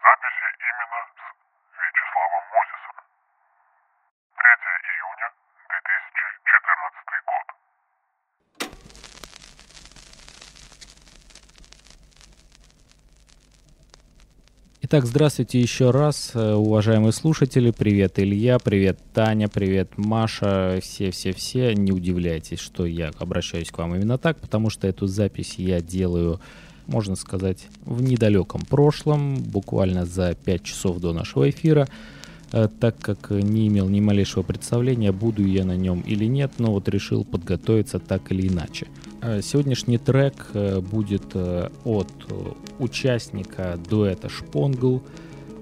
Записи именно с Вячеславом Мозисом. 3 июня 2014 год. Итак, здравствуйте еще раз, э, уважаемые слушатели. Привет, Илья, привет, Таня, привет, Маша. Все-все-все, не удивляйтесь, что я обращаюсь к вам именно так, потому что эту запись я делаю можно сказать, в недалеком прошлом, буквально за 5 часов до нашего эфира э, так как не имел ни малейшего представления, буду я на нем или нет, но вот решил подготовиться так или иначе. Э, сегодняшний трек э, будет от участника дуэта Шпонгл.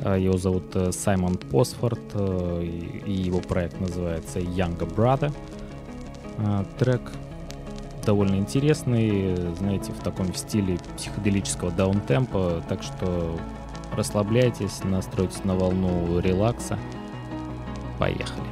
Его зовут Саймон Посфорд, и его проект называется Younger Brother. Трек довольно интересный, знаете, в таком стиле психоделического даунтемпа, так что расслабляйтесь, настройтесь на волну релакса. Поехали.